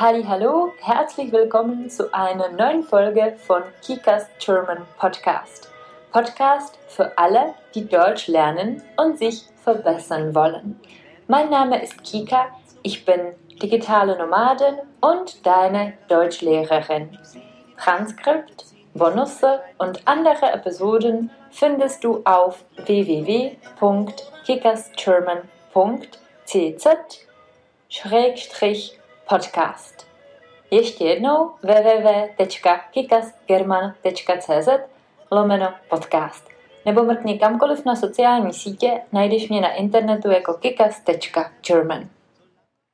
Hallo, herzlich willkommen zu einer neuen Folge von Kikas German Podcast. Podcast für alle, die Deutsch lernen und sich verbessern wollen. Mein Name ist Kika, ich bin digitale Nomadin und deine Deutschlehrerin. Transkript, Bonusse und andere Episoden findest du auf www.kikasgerman.cz-podcast. Ještě jednou www.kikasgerman.cz lomeno podcast. Nebo mrkni kamkoliv na sociální sítě, najdeš mě na internetu jako kikas.german.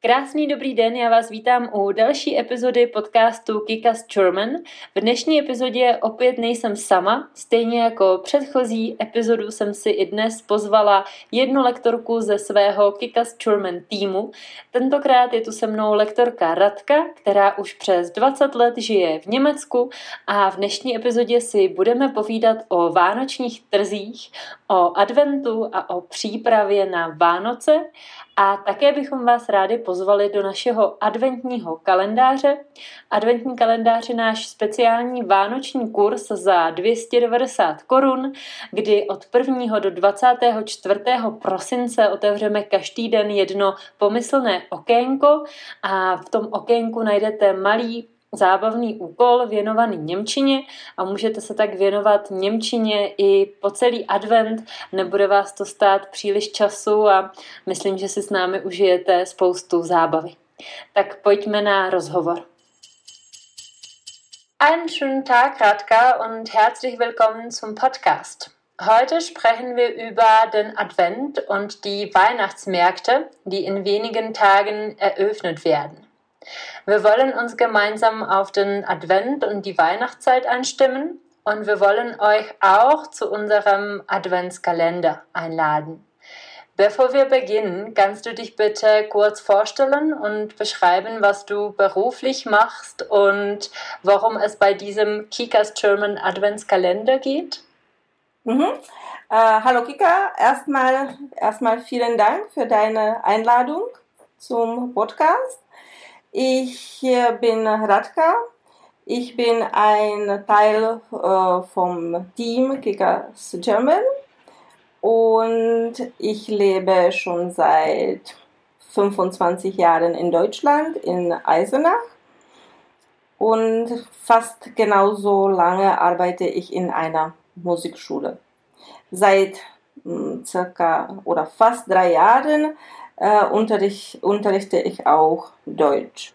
Krásný dobrý den, já vás vítám u další epizody podcastu Kikas German. V dnešní epizodě opět nejsem sama, stejně jako předchozí epizodu jsem si i dnes pozvala jednu lektorku ze svého Kikas German týmu. Tentokrát je tu se mnou lektorka Radka, která už přes 20 let žije v Německu a v dnešní epizodě si budeme povídat o vánočních trzích, o adventu a o přípravě na Vánoce a také bychom vás rádi pozvali do našeho adventního kalendáře. Adventní kalendář je náš speciální vánoční kurz za 290 korun, kdy od 1. do 24. prosince otevřeme každý den jedno pomyslné okénko a v tom okénku najdete malý zábavný úkol věnovaný Němčině a můžete se tak věnovat Němčině i po celý advent. Nebude vás to stát příliš času a myslím, že si s námi užijete spoustu zábavy. Tak pojďme na rozhovor. Einen schönen Tag, Radka, und herzlich willkommen zum Podcast. Heute sprechen wir über den Advent und die Weihnachtsmärkte, die in wenigen Tagen eröffnet werden. Wir wollen uns gemeinsam auf den Advent und die Weihnachtszeit anstimmen und wir wollen euch auch zu unserem Adventskalender einladen. Bevor wir beginnen, kannst du dich bitte kurz vorstellen und beschreiben, was du beruflich machst und warum es bei diesem Kikas German Adventskalender geht? Mhm. Äh, hallo Kika, erstmal, erstmal vielen Dank für deine Einladung zum Podcast. Ich bin Radka. Ich bin ein Teil äh, vom Team Kickers German und ich lebe schon seit 25 Jahren in Deutschland, in Eisenach. Und fast genauso lange arbeite ich in einer Musikschule. Seit mh, hm, circa oder fast drei Jahren äh, unterricht, unterrichte ich auch Deutsch.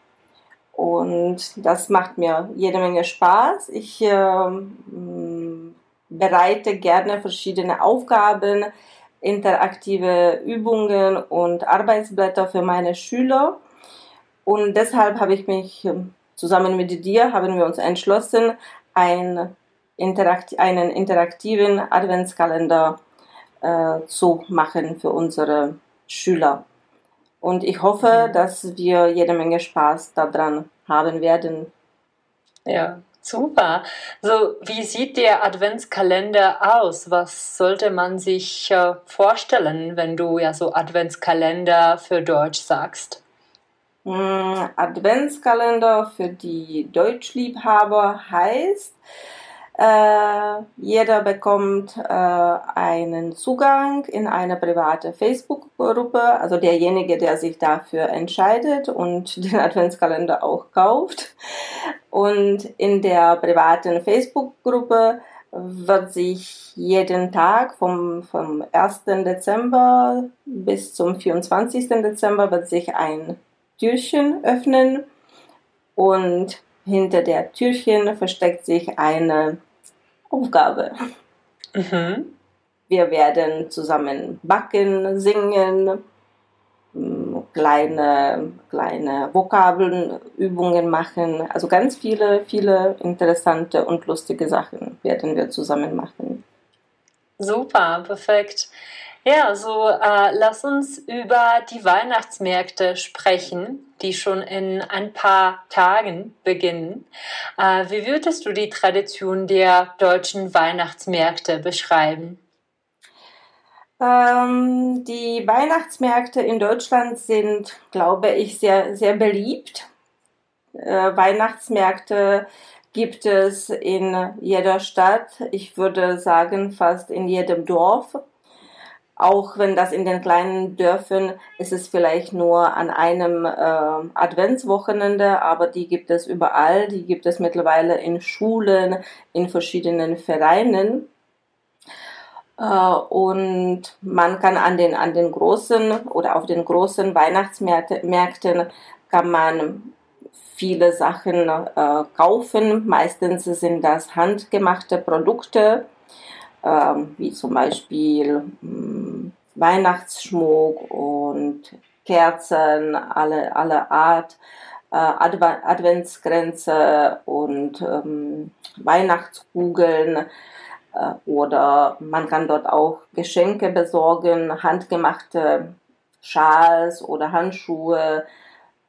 Und das macht mir jede Menge Spaß. Ich äh, bereite gerne verschiedene Aufgaben, interaktive Übungen und Arbeitsblätter für meine Schüler. Und deshalb habe ich mich ähm, zusammen mit dir haben wir uns entschlossen, ein Interakt einen interaktiven Adventskalender äh, zu machen für unsere Schüler. Und ich hoffe, dass wir jede Menge Spaß daran haben werden. Ja, super. So, wie sieht der Adventskalender aus? Was sollte man sich äh, vorstellen, wenn du ja so Adventskalender für Deutsch sagst? Mm, Adventskalender für die Deutschliebhaber heißt, äh, jeder bekommt äh, einen Zugang in eine private Facebook-Gruppe, also derjenige, der sich dafür entscheidet und den Adventskalender auch kauft. Und in der privaten Facebook-Gruppe wird sich jeden Tag vom, vom 1. Dezember bis zum 24. Dezember wird sich ein Türchen öffnen und hinter der Türchen versteckt sich eine Aufgabe. Mhm. Wir werden zusammen backen, singen, mm, kleine, kleine Vokabelübungen machen. Also ganz viele, viele interessante und lustige Sachen werden wir zusammen machen. Super, perfekt. Ja, so äh, lass uns über die Weihnachtsmärkte sprechen, die schon in ein paar Tagen beginnen. Äh, wie würdest du die Tradition der deutschen Weihnachtsmärkte beschreiben? Ähm, die Weihnachtsmärkte in Deutschland sind, glaube ich, sehr, sehr beliebt. äh, Weihnachtsmärkte gibt es in jeder Stadt. Ich würde sagen, fast in jedem Dorf. Auch wenn das in den kleinen Dörfern ist es vielleicht nur an einem äh, Adventswochenende, aber die gibt es überall. Die gibt es mittlerweile in Schulen, in verschiedenen Vereinen. Äh, und man kann an den, an den großen oder auf den großen Weihnachtsmärkten kann man viele Sachen äh, kaufen. Meistens sind das handgemachte Produkte ähm, wie zum Beispiel hm, Weihnachtsschmuck und Kerzen alle, aller Art, äh, Adv Adventsgrenze und ähm, Weihnachtskugeln äh, oder man kann dort auch Geschenke besorgen, handgemachte Schals oder Handschuhe,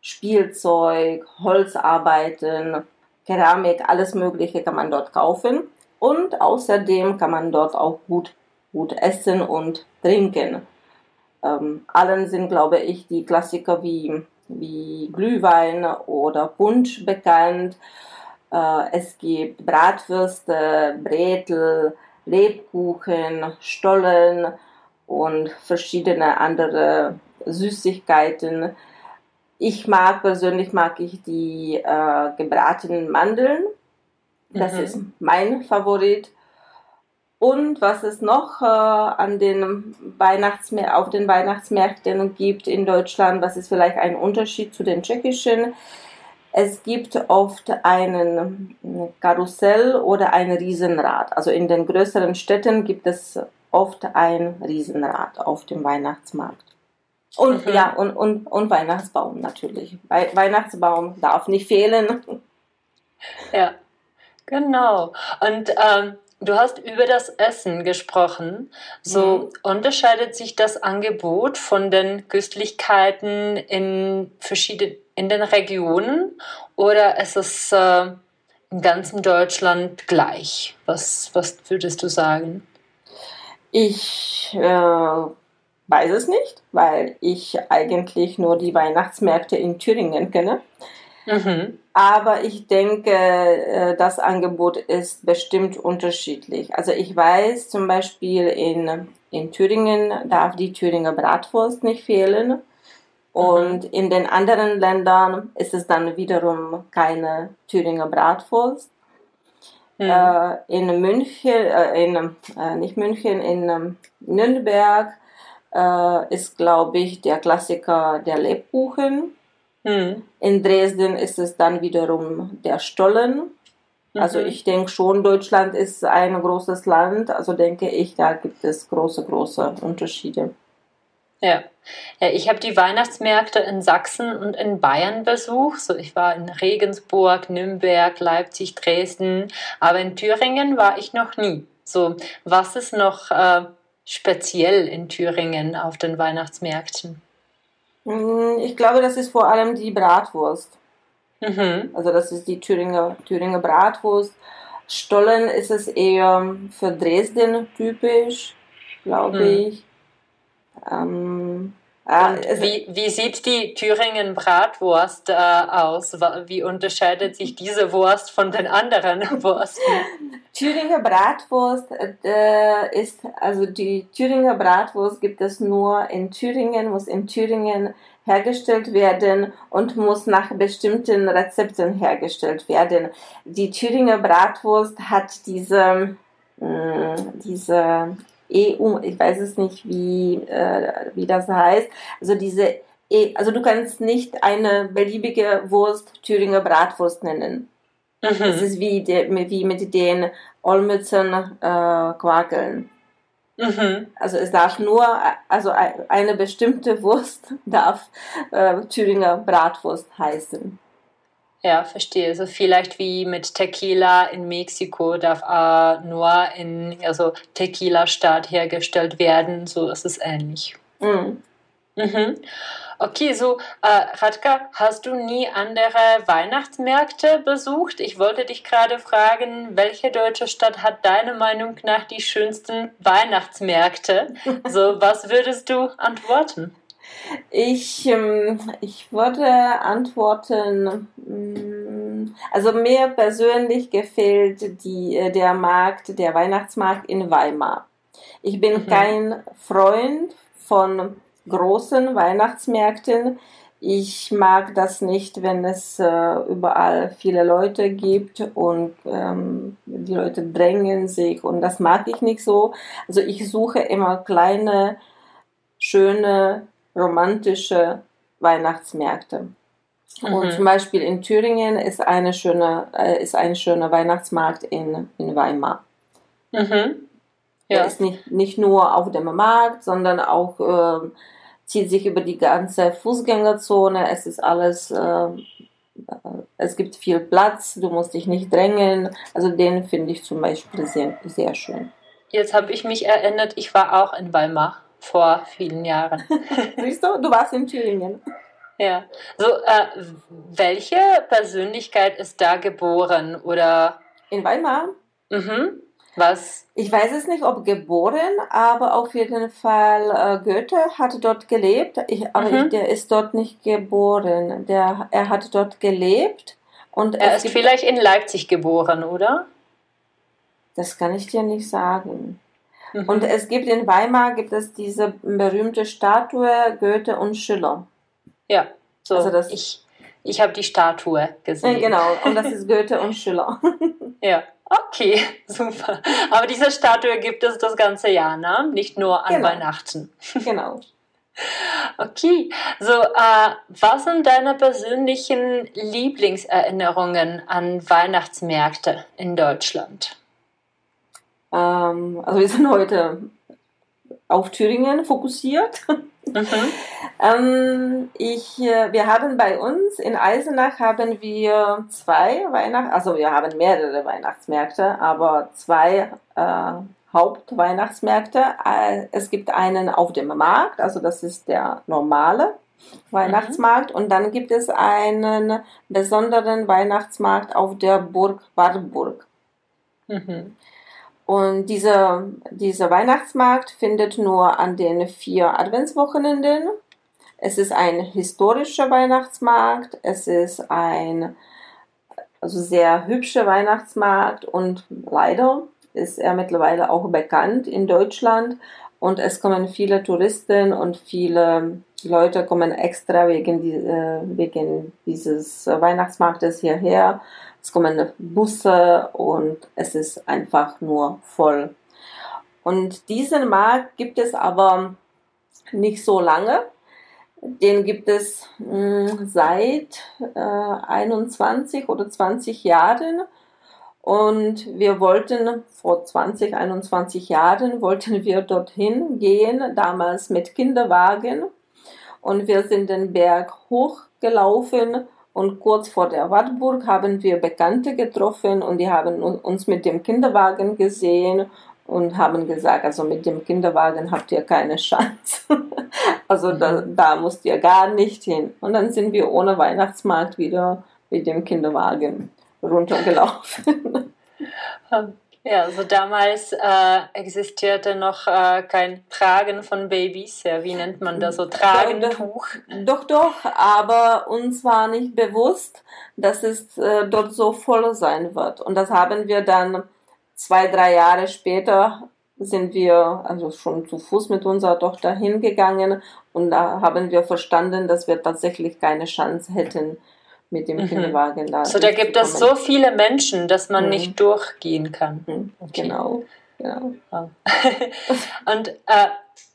Spielzeug, Holzarbeiten, Keramik, alles Mögliche kann man dort kaufen. Und außerdem kann man dort auch gut, gut essen und trinken. Ähm, allen sind, glaube ich, die Klassiker wie, wie Glühwein oder Punsch bekannt. Äh, es gibt Bratwürste, Bretel, Lebkuchen, Stollen und verschiedene andere Süßigkeiten. Ich mag persönlich mag ich die äh, gebratenen Mandeln das mhm. ist mein Favorit. Und was es noch äh, an den Weihnachtsmär auf den Weihnachtsmärkten gibt in Deutschland, was ist vielleicht ein Unterschied zu den tschechischen? Es gibt oft einen Karussell oder ein Riesenrad. Also in den größeren Städten gibt es oft ein Riesenrad auf dem Weihnachtsmarkt. Und mhm. ja, und, und, und Weihnachtsbaum natürlich. Weihnachtsbaum darf nicht fehlen. Ja. Genau. Und ähm, du hast über das Essen gesprochen. So mhm. unterscheidet sich das Angebot von den Köstlichkeiten in verschiedenen in den Regionen oder ist es äh, in ganzem Deutschland gleich? Was, was würdest du sagen? Ich äh, weiß es nicht, weil ich eigentlich nur die Weihnachtsmärkte in Thüringen kenne. Mhm. Aber ich denke, äh, das Angebot ist bestimmt unterschiedlich. Also ich weiß zum Beispiel in, in Thüringen darf die Thüringer Bratwurst nicht fehlen. Und mhm. in den anderen Ländern ist es dann wiederum keine Thüringer Bratwurst. Mhm. Äh, in München, äh, in, nicht München, in ähm, Nürnberg ist, glaube ich, der Klassiker der Lebkuchen. Mhm. In Dresden ist es dann wiederum der Stollen. Also mhm. ich denke schon, Deutschland ist ein großes Land, also denke ich, da gibt es große, große Unterschiede. Ja. ja ich habe die Weihnachtsmärkte in Sachsen und in Bayern besucht. So, ich war in Regensburg, Nürnberg, Leipzig, Dresden, aber in Thüringen war ich noch nie. So, was ist noch äh, speziell in Thüringen auf den Weihnachtsmärkten? Mm, ich glaube, das ist vor allem die Bratwurst. Mhm. Also das ist die Thüringer, Thüringer Bratwurst. Stollen ist es eher für Dresden typisch, glaube mhm. ich. Ähm, äh, wie, wie sieht die Thüringen Bratwurst äh, aus? Wie unterscheidet sich diese Wurst von den anderen Wursten? Thüringer Bratwurst äh, ist, also die Thüringer Bratwurst gibt es nur in Thüringen, muss in Thüringen hergestellt werden und muss nach bestimmten Rezepten hergestellt werden. Die Thüringer Bratwurst hat diese, mh, mm, diese EU, ich weiß es nicht, wie, äh, wie das heißt, also diese, e, also du kannst nicht eine beliebige Wurst Thüringer Bratwurst nennen. Mhm. Das ist wie, de, wie mit den Olmützen äh, Quakeln. Mhm. Also es darf nur, also eine bestimmte Wurst darf äh, Thüringer Bratwurst heißen. Ja, verstehe. Also vielleicht wie mit Tequila in Mexiko darf äh, nur in also Tequila-Staat hergestellt werden. So ist es ähnlich. Mhm. Mhm. Okay, so äh, Radka, hast du nie andere Weihnachtsmärkte besucht? Ich wollte dich gerade fragen, welche deutsche Stadt hat deiner Meinung nach die schönsten Weihnachtsmärkte? So, was würdest du antworten? Ich, ähm, ich würde antworten, mh, Also mir persönlich gefällt die, äh, der Markt, der Weihnachtsmarkt in Weimar. Ich bin mhm. kein Freund von großen Weihnachtsmärkten. Ich mag das nicht, wenn es äh, überall viele Leute gibt und ähm, die Leute drängen sich und das mag ich nicht so. Also ich suche immer kleine, schöne, romantische Weihnachtsmärkte. Mhm. Und zum Beispiel in Thüringen ist, eine schöne, äh, ist ein schöner Weihnachtsmarkt in, in Weimar. Mhm. Ja. Der ist nicht, nicht nur auf dem Markt, sondern auch äh, zieht sich über die ganze Fußgängerzone. Es ist alles, äh, es gibt viel Platz, du musst dich nicht drängen. Also den finde ich zum Beispiel sehr, sehr schön. Jetzt habe ich mich erinnert, ich war auch in Weimar vor vielen Jahren. Siehst du, du warst in Thüringen. Ja. So, äh, welche Persönlichkeit ist da geboren oder? In Weimar. Mhm. Was? Ich weiß es nicht, ob geboren, aber auf jeden Fall äh, Goethe hat dort gelebt. Ich, aber mhm. ich, der ist dort nicht geboren. Der, er hat dort gelebt. Und er ist vielleicht in Leipzig geboren, oder? Das kann ich dir nicht sagen. Mhm. Und es gibt in Weimar gibt es diese berühmte Statue Goethe und Schiller. Ja, so also das, ich, ich habe die Statue gesehen. Genau, und das ist Goethe und Schiller. ja. Okay, super. Aber diese Statue gibt es das ganze Jahr, ne? Nicht nur an genau. Weihnachten. Genau. Okay, so äh, was sind deine persönlichen Lieblingserinnerungen an Weihnachtsmärkte in Deutschland? Ähm, also wir sind heute auf Thüringen fokussiert. Mhm. ähm, ich, äh, wir haben bei uns in Eisenach haben wir zwei Weihnachts, also wir haben mehrere Weihnachtsmärkte, aber zwei äh, Hauptweihnachtsmärkte. Äh, es gibt einen auf dem Markt, also das ist der normale Weihnachtsmarkt, mhm. und dann gibt es einen besonderen Weihnachtsmarkt auf der Burg Wartburg. Mhm. Und dieser, dieser Weihnachtsmarkt findet nur an den vier Adventswochenenden. Es ist ein historischer Weihnachtsmarkt. Es ist ein also sehr hübscher Weihnachtsmarkt und leider ist er mittlerweile auch bekannt in Deutschland und es kommen viele Touristen und viele Leute kommen extra wegen, die, äh, wegen dieses Weihnachtsmarktes hierher es kommen Busse und es ist einfach nur voll. Und diesen Markt gibt es aber nicht so lange. Den gibt es mh, hm, seit äh, 21 oder 20 Jahren. Und wir wollten vor 20, 21 Jahren wollten wir dorthin gehen, damals mit Kinderwagen. Und wir sind den Berg hochgelaufen und kurz vor der Wartburg haben wir Bekannte getroffen und die haben uns mit dem Kinderwagen gesehen und haben gesagt, also mit dem Kinderwagen habt ihr keine Chance. also da, mhm. da musst ihr gar nicht hin. Und dann sind wir ohne Weihnachtsmarkt wieder mit dem Kinderwagen runtergelaufen. Ja, also damals äh, existierte noch äh, kein Tragen von Babys. Ja, wie nennt man das so? Tragentuch? Doch, doch, aber uns war nicht bewusst, dass es äh, dort so voll sein wird. Und das haben wir dann zwei, drei Jahre später sind wir also schon zu Fuß mit unserer Tochter hingegangen und da haben wir verstanden, dass wir tatsächlich keine Chance hätten, mit dem mhm. Kinderwagen da. So, da gibt es so viele Menschen, dass man mhm. nicht durchgehen kann. Mhm. Okay. Genau. genau. Und äh,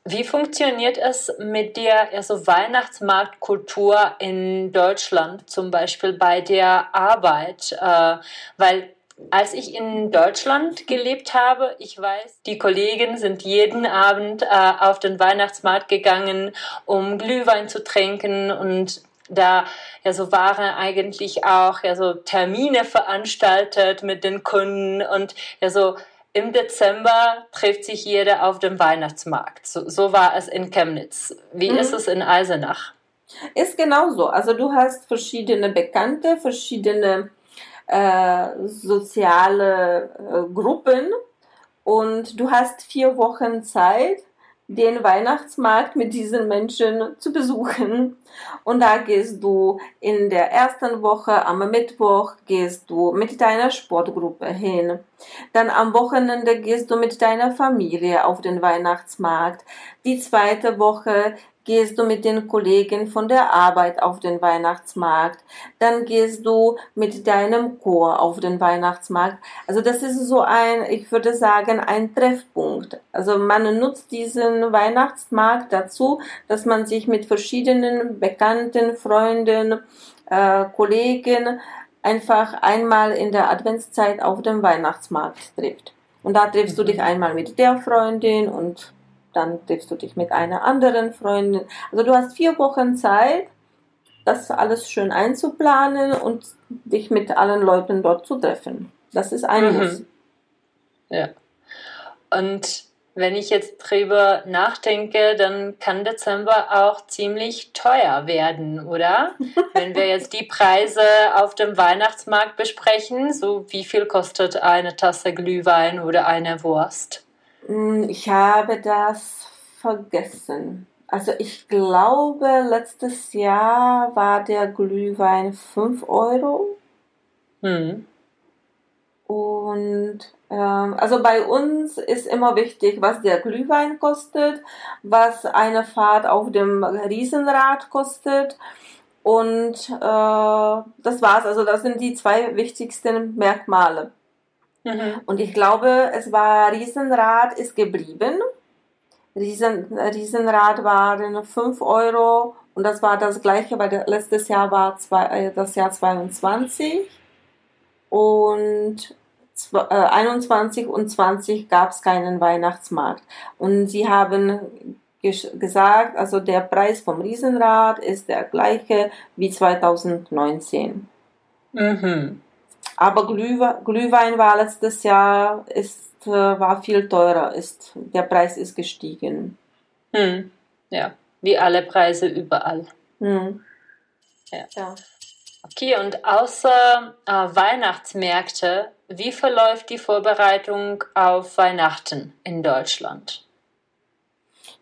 wie funktioniert es mit der also Weihnachtsmarktkultur in Deutschland, zum Beispiel bei der Arbeit? Äh, weil als ich in Deutschland gelebt habe, ich weiß, die Kollegen sind jeden Abend äh, auf den Weihnachtsmarkt gegangen, um Glühwein zu trinken und da ja so waren eigentlich auch ja so Termine veranstaltet mit den Kunden und ja so im Dezember trifft sich jeder auf dem Weihnachtsmarkt. So, so war es in Chemnitz. Wie mhm. ist es in Eisenach? Ist genauso. Also du hast verschiedene Bekannte, verschiedene äh, soziale äh, Gruppen und du hast vier Wochen Zeit, den Weihnachtsmarkt mit diesen Menschen zu besuchen. Und da gehst du in der ersten Woche am Mittwoch gehst du mit deiner Sportgruppe hin. Dann am Wochenende gehst du mit deiner Familie auf den Weihnachtsmarkt. Die zweite Woche gehst du mit den Kollegen von der Arbeit auf den Weihnachtsmarkt, dann gehst du mit deinem Chor auf den Weihnachtsmarkt. Also das ist so ein, ich würde sagen, ein Treffpunkt. Also man nutzt diesen Weihnachtsmarkt dazu, dass man sich mit verschiedenen Bekannten, Freunden, äh, Kollegen einfach einmal in der Adventszeit auf dem Weihnachtsmarkt trifft. Und da triffst du dich einmal mit der Freundin und dann triffst du dich mit einer anderen Freundin. Also du hast vier Wochen Zeit, das alles schön einzuplanen und dich mit allen Leuten dort zu treffen. Das ist ein mhm. Ja. Und wenn ich jetzt drüber nachdenke, dann kann Dezember auch ziemlich teuer werden, oder? wenn wir jetzt die Preise auf dem Weihnachtsmarkt besprechen, so wie viel kostet eine Tasse Glühwein oder eine Wurst? Hm, ich habe das vergessen. Also ich glaube, letztes Jahr war der Glühwein 5 Euro. Hm. Und ähm, also bei uns ist immer wichtig, was der Glühwein kostet, was eine Fahrt auf dem Riesenrad kostet. Und äh, das war's. Also das sind die zwei wichtigsten Merkmale. Mhm. Und ich glaube, es war Riesenrad ist geblieben. Riesen, Riesenrad waren 5 Euro und das war das gleiche, weil letztes Jahr war zwei, äh, das Jahr 22 und 21 äh, und 20 gab es keinen Weihnachtsmarkt. Und sie haben gesagt, also der Preis vom Riesenrad ist der gleiche wie 2019. Mhm. Aber Glühwein, war letztes Jahr ist, äh, war viel teurer, ist, der Preis ist gestiegen. Hm. Ja, wie alle Preise überall. Hm. Ja. ja. Okay, und außer äh, Weihnachtsmärkte, wie verläuft die Vorbereitung auf Weihnachten in Deutschland?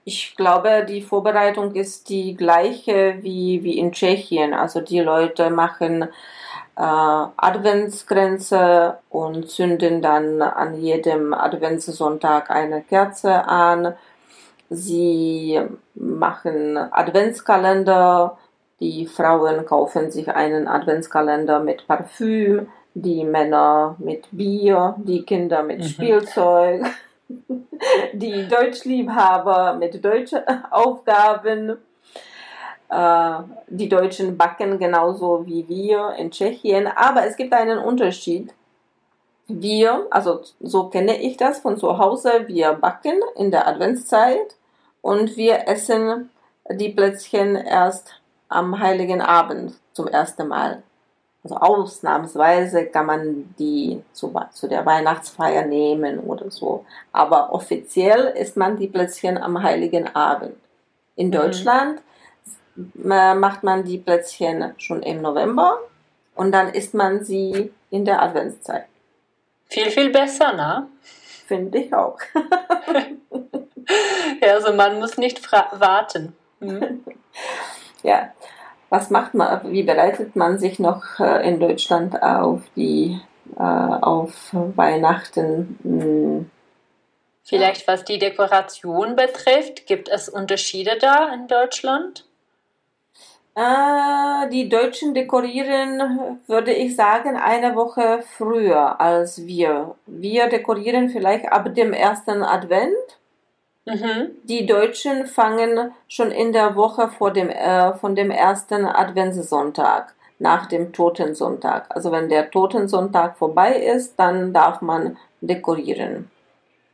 Ich glaube, die Vorbereitung ist die gleiche wie, wie in Tschechien. Also die Leute machen äh, Adventsgrenze und zünden dann an jedem Adventssonntag eine Kerze an. Sie machen Adventskalender. Die Frauen kaufen sich einen Adventskalender mit Parfüm, die Männer mit Bier, die Kinder mit mhm. Spielzeug, die Deutschliebhaber mit deutschen Aufgaben die Deutschen backen genauso wie wir in Tschechien, aber es gibt einen Unterschied. Wir, also so kenne ich das von zu Hause, wir backen in der Adventszeit und wir essen die Plätzchen erst am heiligen Abend zum ersten Mal. Also ausnahmsweise kann man die zu, zu der Weihnachtsfeier nehmen oder so. Aber offiziell isst man die Plätzchen am heiligen Abend. In mhm. Deutschland macht man die Plätzchen schon im November und dann isst man sie in der Adventszeit. Viel, viel besser, ne? Finde ich auch. ja, also man muss nicht warten. Hm? ja, was macht man, wie bereitet man sich noch äh, in Deutschland auf die äh, auf Weihnachten? Hm. Vielleicht was die Dekoration betrifft, gibt es Unterschiede da in Deutschland? Äh, die Deutschen dekorieren, würde ich sagen, eine Woche früher als wir. Wir dekorieren vielleicht ab dem ersten Advent. Mhm. Die Deutschen fangen schon in der Woche vor dem, äh, von dem ersten Adventssonntag, nach dem Totensonntag. Also wenn der Totensonntag vorbei ist, dann darf man dekorieren.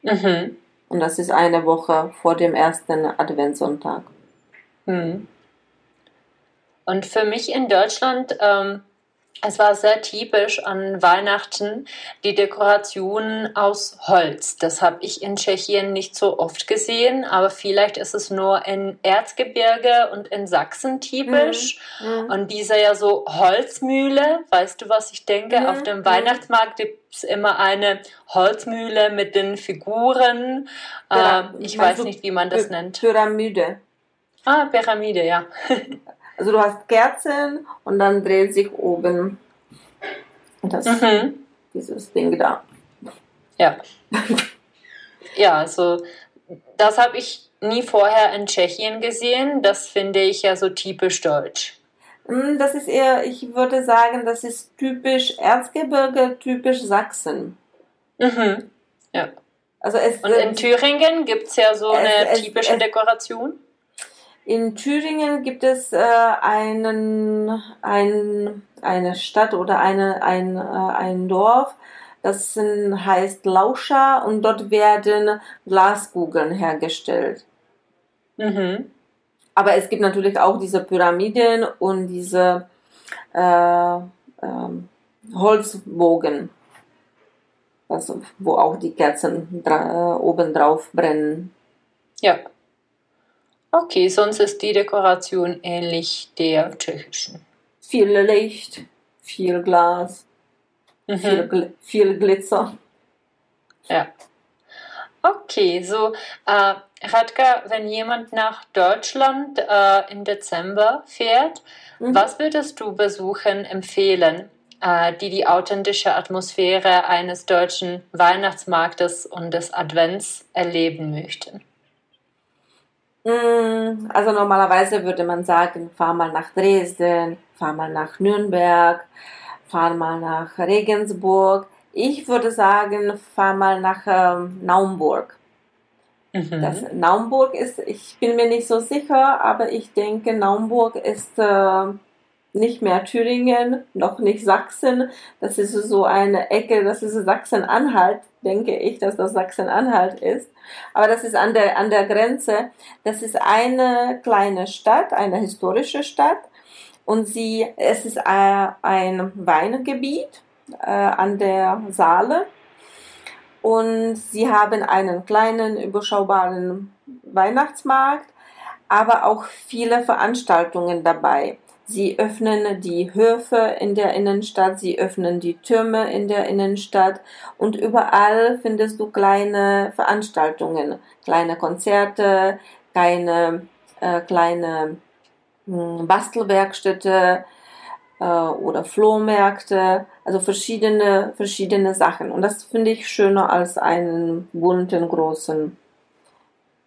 Mhm. Und das ist eine Woche vor dem ersten Adventssonntag. Mhm. Und für mich in Deutschland, ähm, es war sehr typisch an Weihnachten die Dekorationen aus Holz. Das habe ich in Tschechien nicht so oft gesehen, aber vielleicht ist es nur in Erzgebirge und in Sachsen typisch. Mhm. mhm. Und diese ja so Holzmühle, weißt du, was ich denke? Mhm. Auf dem Weihnachtsmarkt gibt es immer eine Holzmühle mit den Figuren. Äh, ich weiß nicht, wie man das nennt. Pyramide. Ah, Pyramide, ja. Also du hast Kerzen und dann dreht sich oben das, mhm. dieses Ding da. Ja. ja, also das habe ich nie vorher in Tschechien gesehen. Das finde ich ja so typisch deutsch. Mm, das ist eher, ich würde sagen, das ist typisch Erzgebirge, typisch Sachsen. Mhm. Ja. Also es, Und in Thüringen gibt es ja so eine es, typische es, Dekoration. In Thüringen gibt es äh, einen, ein, eine Stadt oder eine, ein, äh, ein Dorf, das heißt Lauscha und dort werden Glaskugeln hergestellt. Mhm. Aber es gibt natürlich auch diese Pyramiden und diese äh, ähm, Holzbogen, also, wo auch die Kerzen dra- oben drauf brennen. Ja. Okay, sonst ist die Dekoration ähnlich der tschechischen. Viel Licht, viel Glas, mhm. viel, Gl viel Glitzer. Ja. Okay, so äh, Radka, wenn jemand nach Deutschland äh, im Dezember fährt, mhm. was würdest du besuchen empfehlen, äh, die die authentische Atmosphäre eines deutschen Weihnachtsmarktes und des Advents erleben möchten? Mm, also normalerweise würde man sagen, fahr mal nach Dresden, fahr mal nach Nürnberg, fahr mal nach Regensburg. Ich würde sagen, fahr mal nach ähm, Naumburg. Mhm. Das Naumburg ist, ich bin mir nicht so sicher, aber ich denke, Naumburg ist äh, nicht mehr Thüringen, noch nicht Sachsen. Das ist so eine Ecke, das ist Sachsen-Anhalt, denke ich, dass das Sachsen-Anhalt ist. Aber das ist an der, an der Grenze. Das ist eine kleine Stadt, eine historische Stadt. Und sie, es ist äh, ein Weingebiet äh, an der Saale. Und sie haben einen kleinen, überschaubaren Weihnachtsmarkt, aber auch viele Veranstaltungen dabei. Sie öffnen die Höfe in der Innenstadt, sie öffnen die Türme in der Innenstadt und überall findest du kleine Veranstaltungen, kleine Konzerte, kleine, äh, kleine hm, Bastelwerkstätte äh, oder Flohmärkte, also verschiedene, verschiedene Sachen. Und das finde ich schöner als einen bunten, großen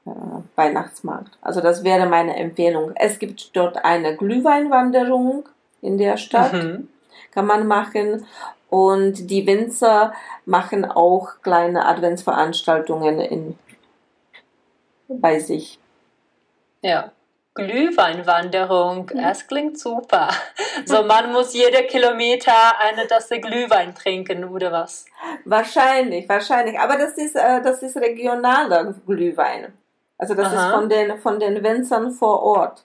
äh, Weihnachtsmarkt. Also das wäre meine Empfehlung. Es gibt dort eine Glühweinwanderung in der Stadt, mhm. kann man machen. Und die Winzer machen auch kleine Adventsveranstaltungen in, bei sich. Ja. Glühweinwanderung, mhm. das klingt super. So, man muss jeder Kilometer eine Tasse Glühwein trinken, oder was? Wahrscheinlich, wahrscheinlich. Aber das ist, äh, das ist regionaler Glühwein. Also das Aha. ist von den, von den Winzern vor Ort.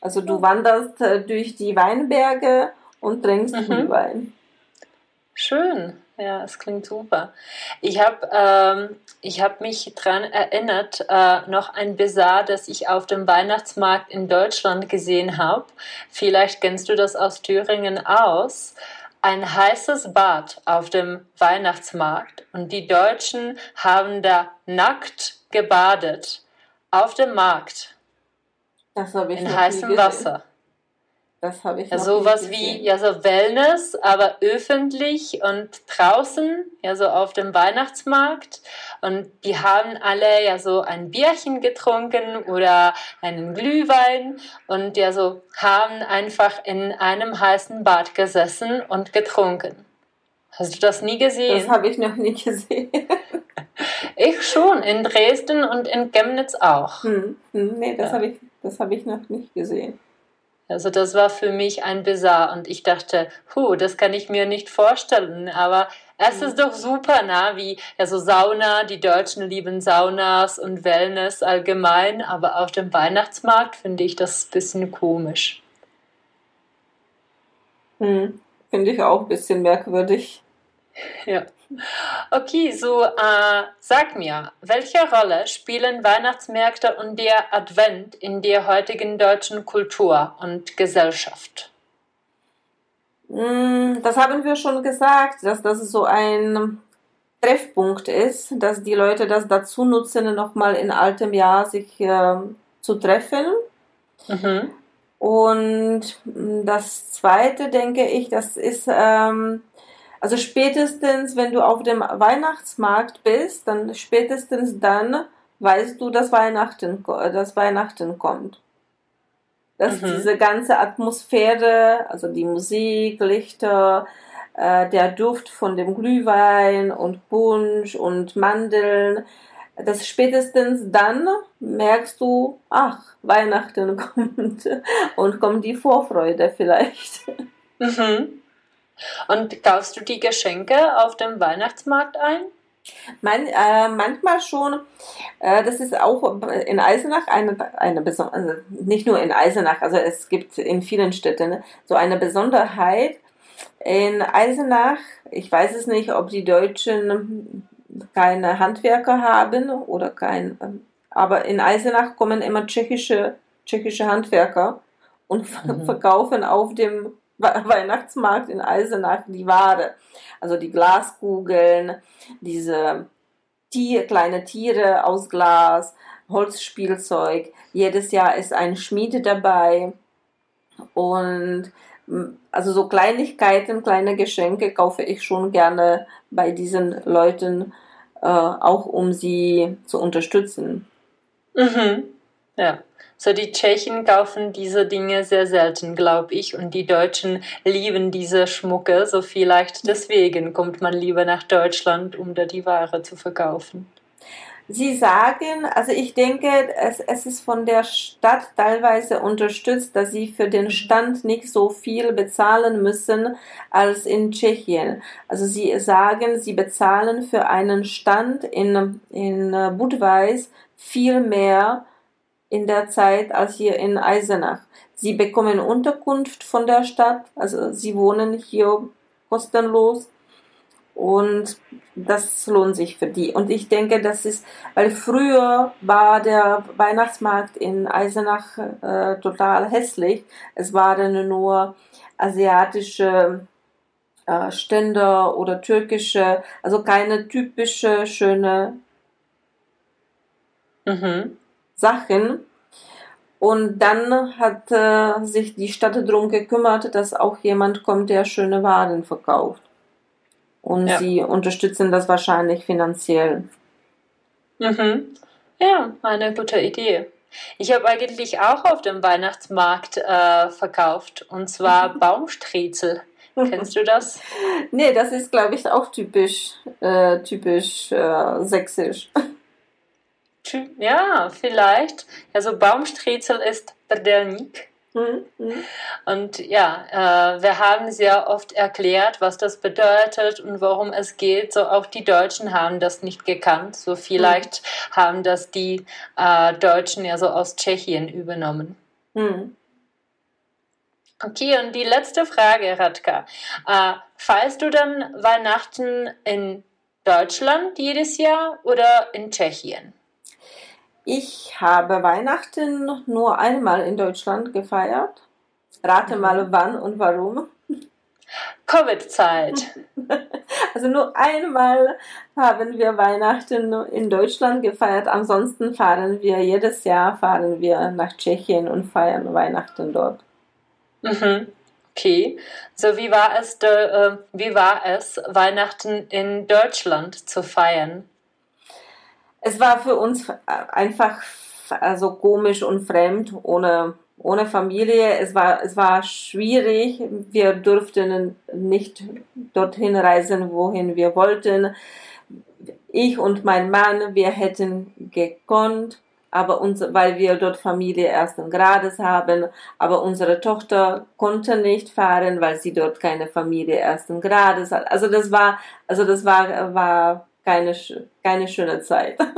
Also du wanderst äh, durch die Weinberge und trinkst mhm. Glühwein. Schön. Ja, es klingt super. Ich habe ähm, hab mich daran erinnert, äh, noch ein Bizarre, das ich auf dem Weihnachtsmarkt in Deutschland gesehen habe. Vielleicht kennst du das aus Thüringen aus. Ein heißes Bad auf dem Weihnachtsmarkt und die Deutschen haben da nackt gebadet. Auf dem Markt. Das habe ich In heißem Wasser. Das habe ich ja, sowas wie ja so Wellness, aber öffentlich und draußen, ja so auf dem Weihnachtsmarkt und die haben alle ja so ein Bierchen getrunken oder einen Glühwein und ja so haben einfach in einem heißen Bad gesessen und getrunken. Hast du das nie gesehen? Das habe ich noch nie gesehen. Ich schon, in Dresden und in Chemnitz auch. Hm, hm, nee, das ja. habe ich, hab ich noch nicht gesehen. Also das war für mich ein Bizarre und ich dachte, puh, das kann ich mir nicht vorstellen, aber es ist doch super, na, wie, also Sauna, die Deutschen lieben Saunas und Wellness allgemein, aber auf dem Weihnachtsmarkt finde ich das ein bisschen komisch. Hm. finde ich auch ein bisschen merkwürdig. Ja. Okay, so äh, sag mir, welche Rolle spielen Weihnachtsmärkte und der Advent in der heutigen deutschen Kultur und Gesellschaft? Mm, das haben wir schon gesagt, dass das so ein Treffpunkt ist, dass die Leute das dazu nutzen, nochmal in altem Jahr sich äh, zu treffen. Mhm. Und das Zweite, denke ich, das ist, ähm, also spätestens, wenn du auf dem Weihnachtsmarkt bist, dann spätestens dann weißt du, dass Weihnachten, dass Weihnachten kommt. Dass mhm. diese ganze Atmosphäre, also die Musik, Lichter, äh, der Duft von dem Glühwein und Punsch und Mandeln, dass spätestens dann merkst du, ach, Weihnachten kommt und kommt die Vorfreude vielleicht. Mhm. Und kaufst du die Geschenke auf dem Weihnachtsmarkt ein? Man, äh, manchmal schon. Äh, das ist auch in Eisenach eine, eine Besonderheit, also nicht nur in Eisenach, also es gibt in vielen Städten ne, so eine Besonderheit. In Eisenach, ich weiß es nicht, ob die Deutschen keine Handwerker haben oder kein, aber in Eisenach kommen immer tschechische, tschechische Handwerker und mhm. verkaufen auf dem Weihnachtsmarkt in Eisenach die Ware. Also die Glaskugeln, diese Tier, kleine Tiere aus Glas, Holzspielzeug. Jedes Jahr ist ein Schmiede dabei. Und also so Kleinigkeiten, kleine Geschenke kaufe ich schon gerne bei diesen Leuten, äh, auch um sie zu unterstützen. Mhm. Ja. So die Tschechen kaufen diese Dinge sehr selten, glaube ich, und die Deutschen lieben diese Schmucke. So vielleicht deswegen kommt man lieber nach Deutschland, um da die Ware zu verkaufen. Sie sagen, also ich denke, es, es ist von der Stadt teilweise unterstützt, dass sie für den Stand nicht so viel bezahlen müssen als in Tschechien. Also sie sagen, sie bezahlen für einen Stand in, in Budweis viel mehr in der Zeit als hier in Eisenach. Sie bekommen Unterkunft von der Stadt, also sie wohnen hier kostenlos und das lohnt sich für die. Und ich denke, das ist, weil früher war der Weihnachtsmarkt in Eisenach äh, total hässlich. Es waren nur asiatische äh, Ständer oder türkische, also keine typische schöne mhm. Sachen. Und dann hat äh, sich die Stadt darum gekümmert, dass auch jemand kommt, der schöne Waren verkauft und ja. sie unterstützen das wahrscheinlich finanziell. Mhm. Ja, eine gute Idee. Ich habe eigentlich auch auf dem Weihnachtsmarkt äh, verkauft und zwar Baumstriezel. Kennst du das? nee, das ist, glaube ich, auch typisch, äh, typisch äh, sächsisch. Ja, vielleicht. Also Baumstriezel ist Berdelnik. Mhm. Und ja, äh, wir haben sehr oft erklärt, was das bedeutet und worum es geht. So auch die Deutschen haben das nicht gekannt. So vielleicht mhm. haben das die äh, Deutschen ja so aus Tschechien übernommen. Mhm. Okay, und die letzte Frage, Radka. Äh, feierst du dann Weihnachten in Deutschland jedes Jahr oder in Tschechien? Ich habe Weihnachten nur einmal in Deutschland gefeiert. Rate mal mhm. wann und warum. Covid-Zeit. Also nur einmal haben wir Weihnachten in Deutschland gefeiert. Ansonsten fahren wir jedes Jahr fahren wir nach Tschechien und feiern Weihnachten dort. Mhm. Okay. So wie war es, äh, wie war es Weihnachten in Deutschland zu feiern? Es war für uns einfach also komisch und fremd ohne ohne Familie. Es war es war schwierig. Wir durften nicht dorthin reisen, wohin wir wollten. Ich und mein Mann, wir hätten gekonnt, aber uns, weil wir dort Familie ersten Grades haben, aber unsere Tochter konnte nicht fahren, weil sie dort keine Familie ersten Grades hat. Also das war, also das war, war keine, keine schöne Zeit.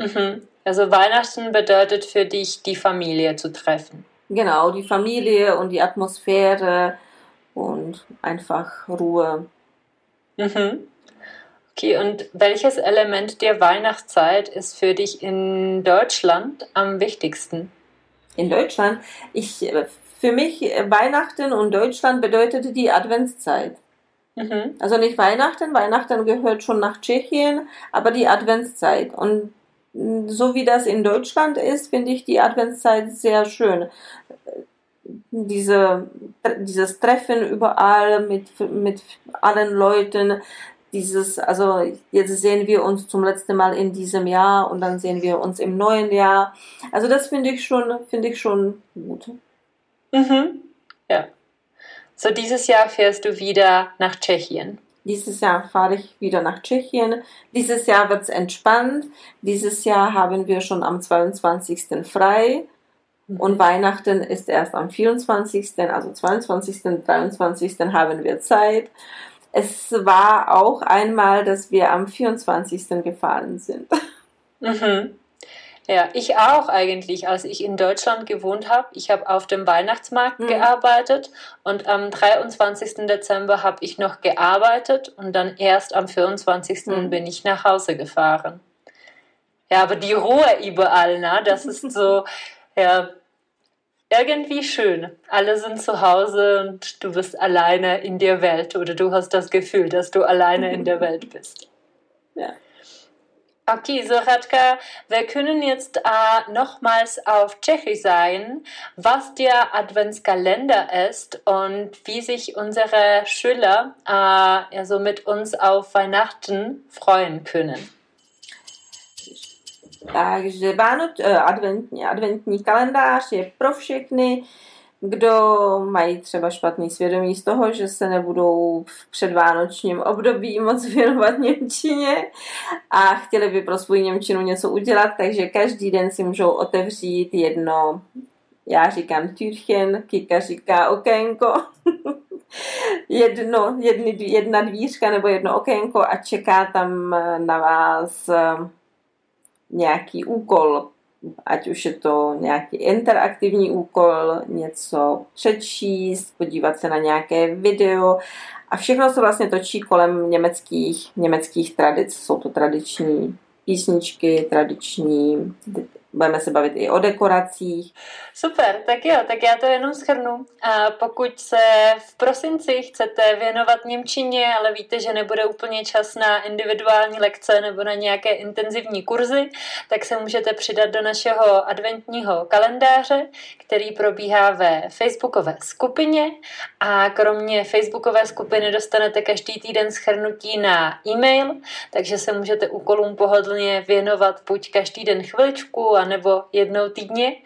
Mhm. Also Weihnachten bedeutet für dich, die Familie zu treffen. Genau, die Familie und die Atmosphäre und einfach Ruhe. Mhm. Okay, und welches Element der Weihnachtszeit ist für dich in Deutschland am wichtigsten? In Deutschland? Ich, für mich Weihnachten und Deutschland bedeutete die Adventszeit. Mhm. Also nicht Weihnachten, Weihnachten gehört schon nach Tschechien, aber die Adventszeit. Und so wie das in Deutschland ist, finde ich die Adventszeit sehr schön. Diese, dieses Treffen überall mit, mit allen Leuten, dieses, also jetzt sehen wir uns zum letzten Mal in diesem Jahr und dann sehen wir uns im neuen Jahr. Also das finde ich schon, finde ich schon gut. Mhm. Ja. So dieses Jahr fährst du wieder nach Tschechien. Dieses Jahr fahre ich wieder nach Tschechien. Dieses Jahr wird es entspannt. Dieses Jahr haben wir schon am 22. frei. Mhm. Und Weihnachten ist erst am 24., also 22., 23. haben wir Zeit. Es war auch einmal, dass wir am 24. gefahren sind. Mhm. Ja, ich auch eigentlich, als ich in Deutschland gewohnt habe. Ich habe auf dem Weihnachtsmarkt mhm. gearbeitet und am 23. Dezember habe ich noch gearbeitet und dann erst am 24. Mhm. bin ich nach Hause gefahren. Ja, aber die Ruhe überall, ne? das ist so, ja, irgendwie schön. Alle sind zu Hause und du bist alleine in der Welt oder du hast das Gefühl, dass du alleine in der Welt bist. Ja. Okay, so Radka, wir können jetzt äh, nochmals auf Tschechisch sein, was der Adventskalender ist und wie sich unsere Schüler äh, also mit uns auf Weihnachten freuen können. Takže Vánoc, adventní, adventní kalendář je pro všechny, kdo mají třeba špatný svědomí z toho, že se nebudou v předvánočním období moc věnovat Němčině a chtěli by pro svůj Němčinu něco udělat, takže každý den si můžou otevřít jedno, já říkám Türchen, Kika říká okénko, jedno, jedny, jedna dvířka nebo jedno okénko a čeká tam na vás eh, nějaký úkol ať už je to nějaký interaktivní úkol, něco přečíst, podívat se na nějaké video a všechno se vlastně točí kolem německých, německých tradic. Jsou to tradiční písničky, tradiční Budeme se bavit i o dekoracích. Super, tak jo, tak já to jenom schrnu. A pokud se v prosinci chcete věnovat Němčině, ale víte, že nebude úplně čas na individuální lekce nebo na nějaké intenzivní kurzy, tak se můžete přidat do našeho adventního kalendáře, který probíhá ve facebookové skupině a kromě facebookové skupiny dostanete každý týden schrnutí na e-mail, takže se můžete úkolům pohodlně věnovat buď každý den chviličku nebo jednou týdně.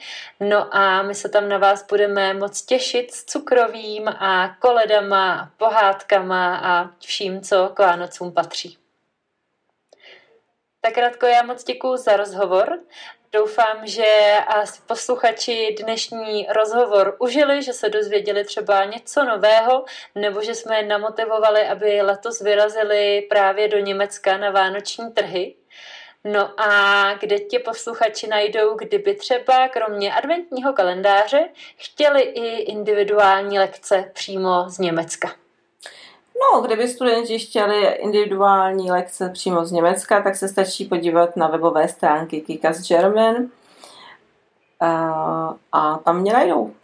No a my se tam na vás budeme moc těšit s cukrovým a koledama, pohádkama a vším, co k Vánocům patří. Tak Radko, já moc děkuji za rozhovor. Doufám, že posluchači dnešní rozhovor užili, že se dozvěděli třeba něco nového, nebo že jsme je namotivovali, aby letos vyrazili právě do Německa na vánoční trhy. No a kde tě posluchači najdou, kdyby třeba kromě adventního kalendáře chtěli i individuální lekce přímo z Německa? No, kdyby studenti chtěli individuální lekce přímo z Německa, tak se stačí podívat na webové stránky Kikas German a, a tam mě najdou.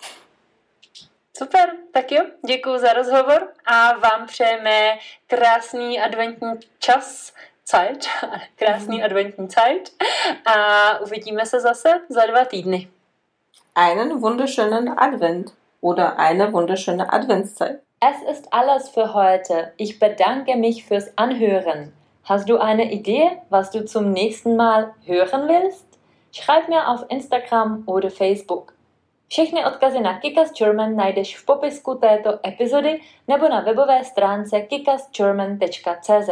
Super, tak jo, děkuji za rozhovor a vám přejeme krásný adventní čas Zeit, krásný mhm. adventní Zeit a uvidíme se zase za dva týdny. Einen wunderschönen Advent oder eine wunderschöne Adventszeit. Es ist alles für heute. Ich bedanke mich fürs Anhören. Hast du eine Idee, was du zum nächsten Mal hören willst? Schreib mir auf Instagram oder Facebook. Všechny odkazy na Kikas German najdeš v popisku této epizody nebo na webové stránce kikasgerman.cz.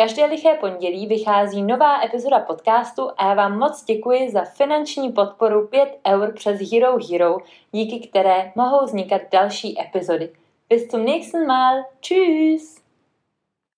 Každé liché pondělí vychází nová epizoda podcastu a já vám moc děkuji za finanční podporu 5 eur přes Hero Hero, díky které mohou vznikat další epizody. Bis zum nächsten Mal. Tschüss!